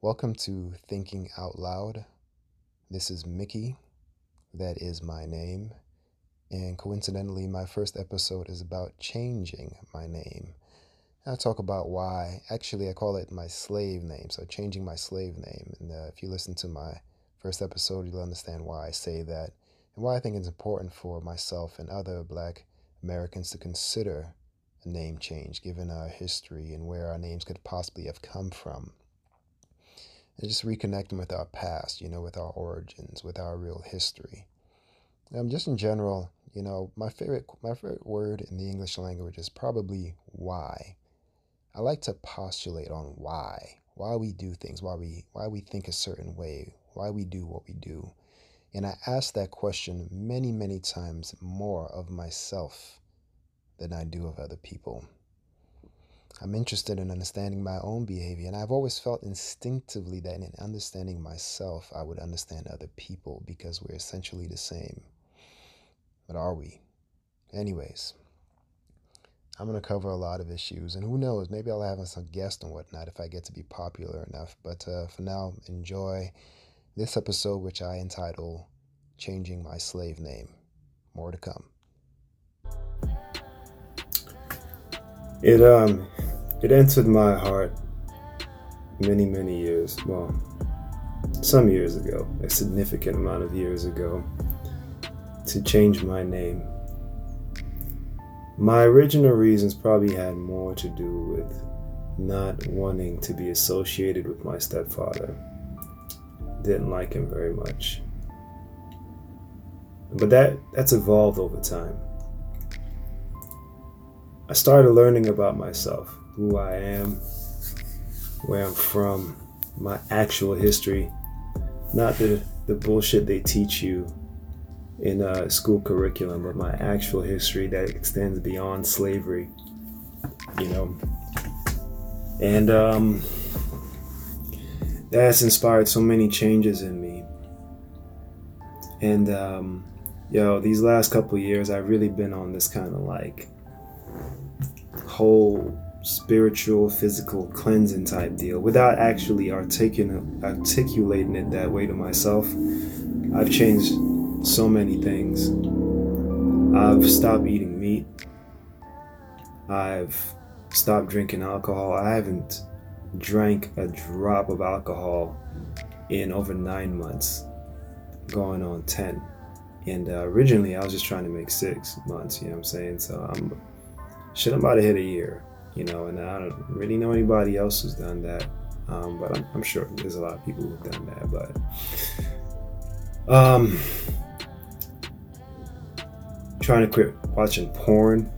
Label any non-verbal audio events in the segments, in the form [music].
Welcome to Thinking Out Loud. This is Mickey. That is my name. And coincidentally, my first episode is about changing my name. I'll talk about why. Actually, I call it my slave name. So, changing my slave name. And uh, if you listen to my first episode, you'll understand why I say that and why I think it's important for myself and other black Americans to consider a name change given our history and where our names could possibly have come from. And just reconnecting with our past, you know, with our origins, with our real history. Um, just in general, you know, my favorite my favorite word in the English language is probably why. I like to postulate on why, why we do things, why we why we think a certain way, why we do what we do. And I ask that question many, many times more of myself than I do of other people. I'm interested in understanding my own behavior, and I've always felt instinctively that in understanding myself, I would understand other people because we're essentially the same. But are we? Anyways, I'm going to cover a lot of issues, and who knows, maybe I'll have some guests and whatnot if I get to be popular enough. But uh, for now, enjoy this episode, which I entitle Changing My Slave Name. More to come. It um it entered my heart many, many years, well, some years ago, a significant amount of years ago, to change my name. My original reasons probably had more to do with not wanting to be associated with my stepfather. Didn't like him very much. But that that's evolved over time. I started learning about myself, who I am, where I'm from, my actual history, not the, the bullshit they teach you in a school curriculum, but my actual history that extends beyond slavery, you know. And um, that's inspired so many changes in me. And um, yo, these last couple years, I've really been on this kind of like whole spiritual, physical cleansing type deal without actually articulating, articulating it that way to myself. I've changed so many things. I've stopped eating meat. I've stopped drinking alcohol. I haven't drank a drop of alcohol in over nine months, going on 10. And uh, originally, I was just trying to make six months, you know what I'm saying? So I'm, shit, I'm about to hit a year, you know, and I don't really know anybody else who's done that. Um, but I'm, I'm, sure there's a lot of people who've done that. But um, trying to quit watching porn,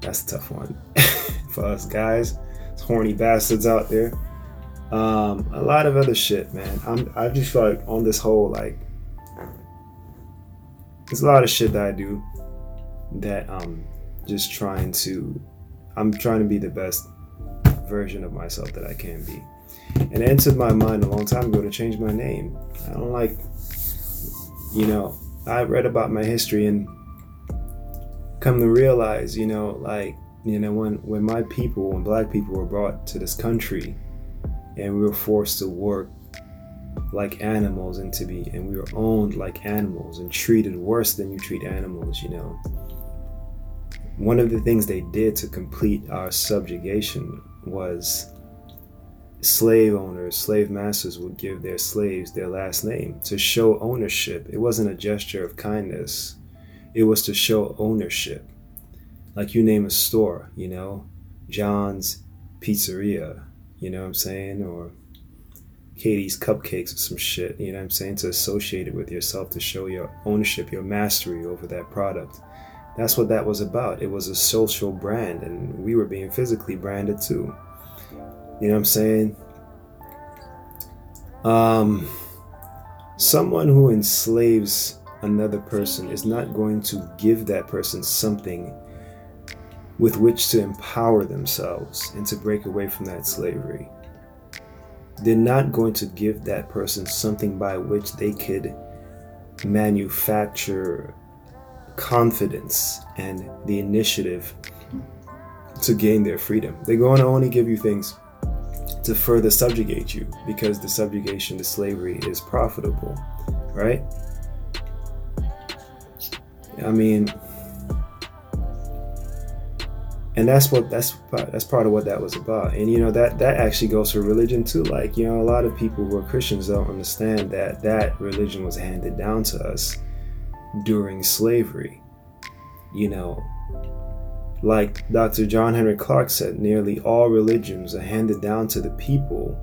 that's a tough one [laughs] for us guys. It's horny bastards out there. Um, a lot of other shit, man. I'm I just feel like on this whole like there's a lot of shit that I do that I'm just trying to I'm trying to be the best version of myself that I can be. And it entered my mind a long time ago to change my name. I don't like you know, I read about my history and come to realize, you know, like, you know, when when my people, when black people were brought to this country and we were forced to work like animals and to be and we were owned like animals and treated worse than you treat animals, you know. One of the things they did to complete our subjugation was slave owners, slave masters would give their slaves their last name to show ownership. It wasn't a gesture of kindness, it was to show ownership. Like you name a store, you know, John's Pizzeria, you know what I'm saying? Or Katie's Cupcakes or some shit, you know what I'm saying? To associate it with yourself, to show your ownership, your mastery over that product. That's what that was about. It was a social brand, and we were being physically branded too. You know what I'm saying? Um, someone who enslaves another person is not going to give that person something with which to empower themselves and to break away from that slavery. They're not going to give that person something by which they could manufacture confidence and the initiative to gain their freedom. They're going to only give you things to further subjugate you because the subjugation to slavery is profitable, right? I mean, and that's what that's that's part of what that was about and you know that that actually goes for religion too like you know a lot of people who are christians don't understand that that religion was handed down to us during slavery. You know like dr john Henrik Clarke said nearly all religions are handed down to the people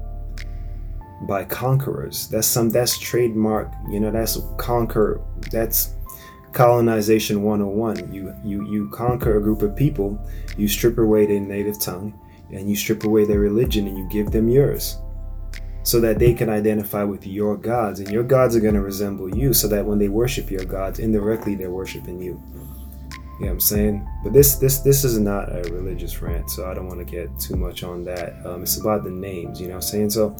by conquerors. That's some that's trademark you know that's conquer that's colonization 101 you you you conquer a group of people you strip away their native tongue and you strip away their religion and you give them yours so that they can identify with your gods and your gods are going to resemble you so that when they worship your gods indirectly they're worshiping you. You know what i'm saying? But this this this is not a religious rant so i don't want to get too much on that. Um, it's about the names you know what i'm saying? So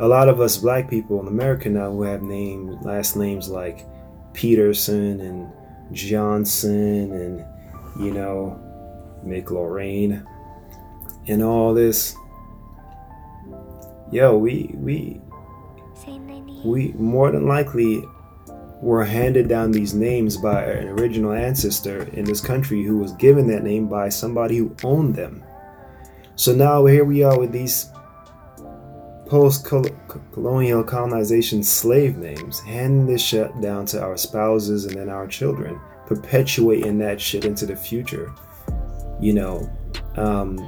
a lot of us black people in america now who have names last names like Peterson and Johnson and you know McLaurin and all this. Yo, we we we more than likely were handed down these names by an original ancestor in this country who was given that name by somebody who owned them. So now here we are with these post colonial colonization slave names, handing this shit down to our spouses and then our children, perpetuating that shit into the future. You know, um,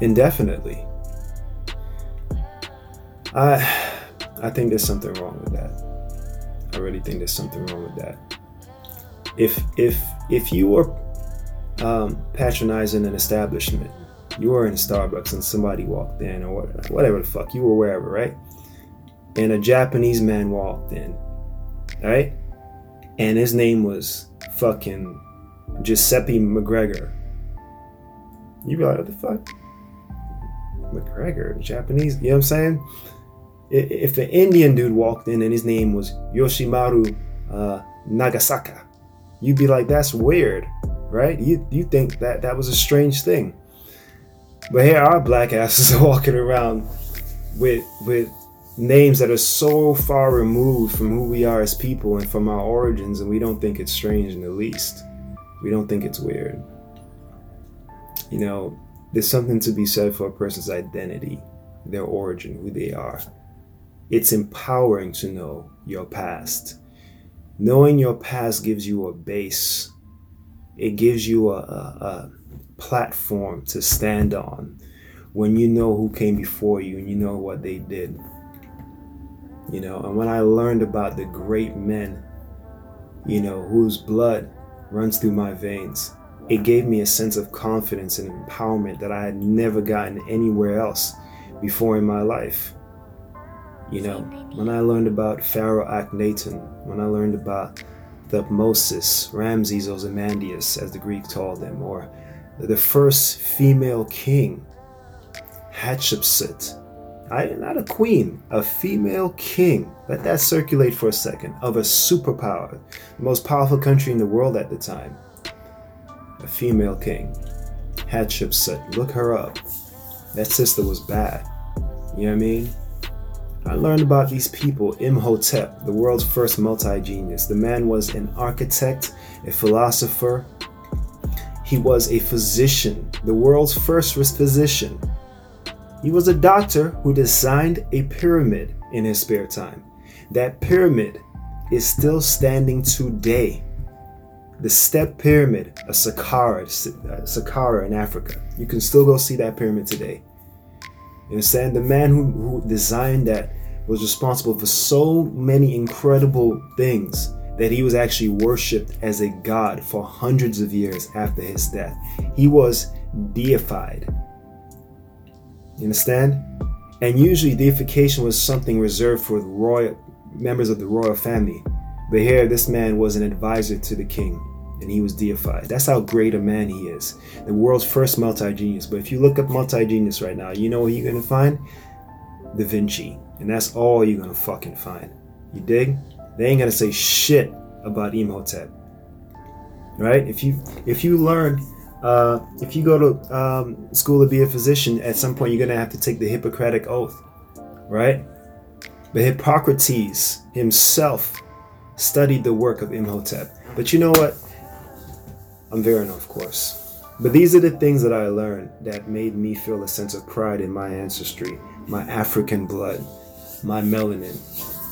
indefinitely. I I think there's something wrong with that. I really think there's something wrong with that. If if if you were um, patronizing an establishment you were in Starbucks and somebody walked in, or whatever the fuck, you were wherever, right? And a Japanese man walked in, right? And his name was fucking Giuseppe McGregor. You'd be like, what the fuck? McGregor, Japanese, you know what I'm saying? If an Indian dude walked in and his name was Yoshimaru uh, Nagasaka, you'd be like, that's weird, right? You, you think that that was a strange thing. But here our black asses are [laughs] walking around with with names that are so far removed from who we are as people and from our origins, and we don't think it's strange in the least. We don't think it's weird. You know, there's something to be said for a person's identity, their origin, who they are. It's empowering to know your past. Knowing your past gives you a base. It gives you a, a, a platform to stand on when you know who came before you and you know what they did. You know, and when I learned about the great men, you know, whose blood runs through my veins, it gave me a sense of confidence and empowerment that I had never gotten anywhere else before in my life. You know, when I learned about Pharaoh Akhenaten, when I learned about Thutmosis, Ramses Ozymandias, as the Greeks called them, or the first female king, Hatshepsut. I, not a queen, a female king. Let that circulate for a second. Of a superpower, the most powerful country in the world at the time. A female king, Hatshepsut. Look her up. That sister was bad. You know what I mean? I learned about these people, Imhotep, the world's first multi genius. The man was an architect, a philosopher, he was a physician, the world's first physician. He was a doctor who designed a pyramid in his spare time. That pyramid is still standing today. The Step Pyramid of Saqqara, Saqqara in Africa. You can still go see that pyramid today. You understand? The man who, who designed that was responsible for so many incredible things that he was actually worshipped as a god for hundreds of years after his death. He was deified. You understand? And usually deification was something reserved for royal members of the royal family. But here this man was an advisor to the king and he was deified. That's how great a man he is. The world's first multi-genius. But if you look up multi-genius right now, you know what you're gonna find? Da Vinci. And that's all you're gonna fucking find. You dig? They ain't gonna say shit about Imhotep. Right? If you if you learn Uh, if you go to um, school to be a physician, at some point you're going to have to take the Hippocratic Oath, right? But Hippocrates himself studied the work of Imhotep. But you know what? I'm very of course. But these are the things that I learned that made me feel a sense of pride in my ancestry, my African blood, my melanin,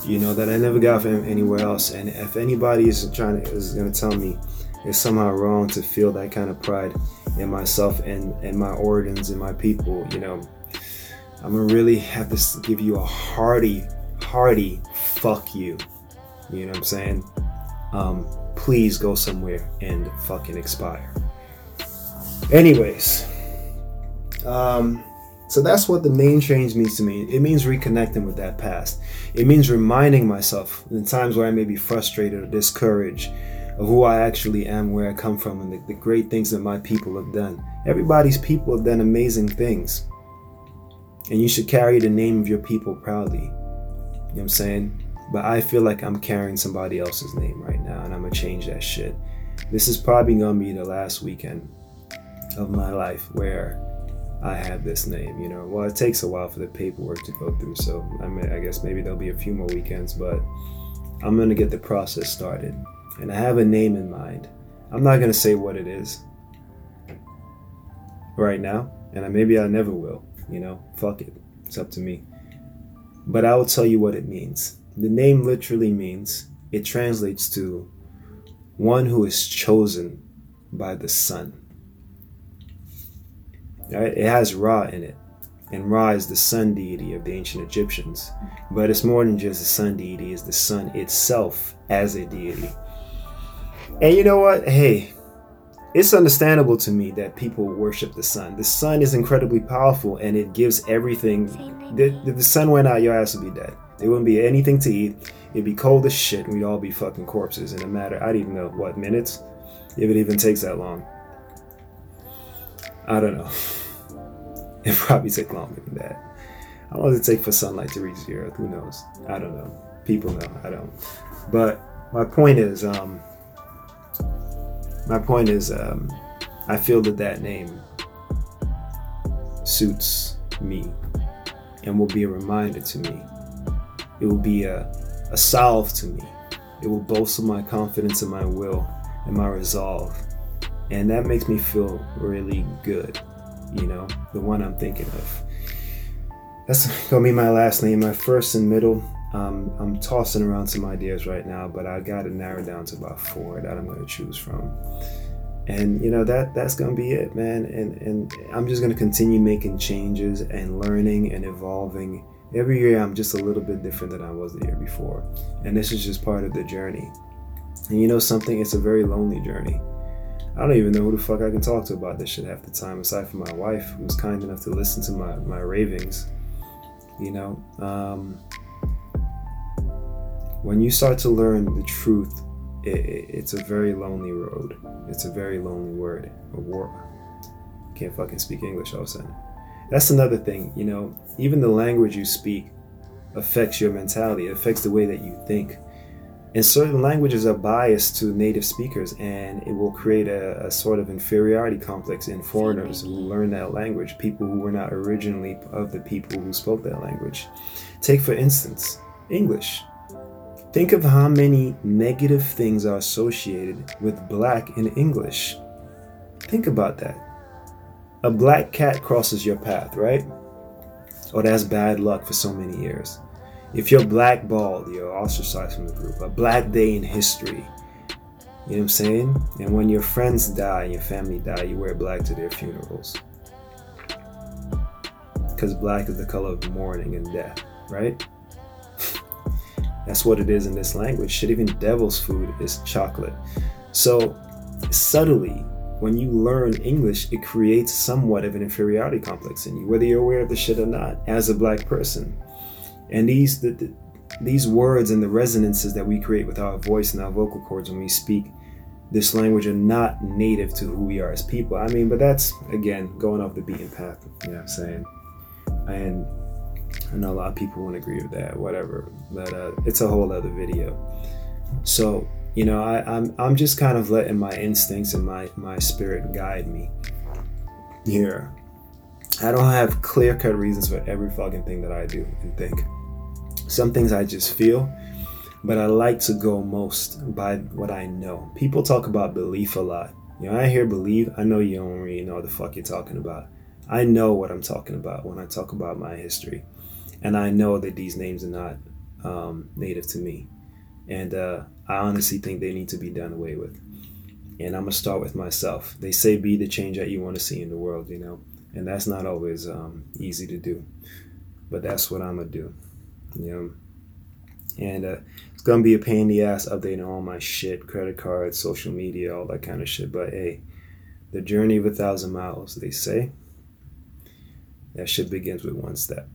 you know, that I never got from anywhere else. And if anybody is trying to, is going to tell me it's somehow wrong to feel that kind of pride in myself and, and my organs and my people, you know, I'm to really have to give you a hearty, hearty fuck you. You know what I'm saying? Um, please go somewhere and fucking expire. Anyways, um, so that's what the name change means to me. It means reconnecting with that past. It means reminding myself in times where I may be frustrated or discouraged of who I actually am, where I come from, and the, the great things that my people have done. Everybody's people have done amazing things. And you should carry the name of your people proudly. You know what I'm saying? But I feel like I'm carrying somebody else's name right now, and I'm gonna change that shit. This is probably gonna be the last weekend of my life where I have this name. You know, well, it takes a while for the paperwork to go through, so I mean, I guess maybe there'll be a few more weekends, but I'm gonna get the process started, and I have a name in mind. I'm not gonna say what it is right now, and I, maybe I never will. You know, fuck it, it's up to me. But I will tell you what it means. The name literally means it translates to one who is chosen by the sun. Right? It has Ra in it. And Ra is the sun deity of the ancient Egyptians. But it's more than just the sun deity, it's the sun itself as a deity. And you know what? Hey, it's understandable to me that people worship the sun. The sun is incredibly powerful and it gives everything. If the sun went out, your ass would be dead. There wouldn't be anything to eat. It'd be cold as shit and we'd all be fucking corpses in a matter, I don't even know, what, minutes? If it even takes that long. I don't know. [laughs] It probably take longer than that. How long does it take for sunlight to reach the earth? Who knows? I don't know. People know. I don't. But my point is, um, my point is, um, I feel that that name suits me and will be a reminder to me. It will be a, a salve to me. It will bolster my confidence and my will and my resolve. And that makes me feel really good you know, the one I'm thinking of. That's gonna be my last name, my first and middle. Um, I'm tossing around some ideas right now, but I got to narrow down to about four that I'm gonna choose from. And you know that that's gonna be it, man. And and I'm just gonna continue making changes and learning and evolving. Every year I'm just a little bit different than I was the year before, and this is just part of the journey. And you know something? It's a very lonely journey. I don't even know who the fuck I can talk to about this shit half the time, aside from my wife, who was kind enough to listen to my, my ravings. You know, um, when you start to learn the truth, it, it, it's a very lonely road. It's a very lonely word. A war. Can't fucking speak English all of a sudden. That's another thing, you know, even the language you speak affects your mentality, it affects the way that you think. And certain languages are biased to native speakers and it will create a, a, sort of inferiority complex in foreigners who learn that language people who were not originally of the people who spoke that language. Take for instance english. Think of how many negative things are associated with black in english. Think about that a black cat crosses your path right oh that's bad luck for so many years if you're blackballed, you're ostracized from the group. A black day in history. You know what I'm saying? And when your friends die and your family die, you wear black to their funerals. Because black is the color of mourning and death, right? [laughs] That's what it is in this language. Shit, even devil's food is chocolate. So, subtly, when you learn English, it creates somewhat of an inferiority complex in you, whether you're aware of the shit or not, as a black person. And these the, the, these words and the resonances that we create with our voice and our vocal cords when we speak this language are not native to who we are as people. I mean, but that's again going off the beaten path. You know what I'm saying? And I know a lot of people won't agree with that, whatever. But uh, it's a whole other video. So you know, I, I'm I'm just kind of letting my instincts and my my spirit guide me. here. I don't have clear cut reasons for every fucking thing that I do and think. Some things I just feel, but I like to go most by what I know. People talk about belief a lot. You know, I hear believe, I know you don't really know what the fuck you're talking about. I know what I'm talking about when I talk about my history. And I know that these names are not um, native to me. And uh, I honestly think they need to be done away with. And I'm to start with myself. They say be the change that you want to see in the world, you know, and that's not always um, easy to do. But that's what I'm to do, you know. And uh, it's to be a pain in the ass updating all my shit, credit cards, social media, all that kind of shit. But hey, the journey of a thousand miles, they say, that shit begins with one step.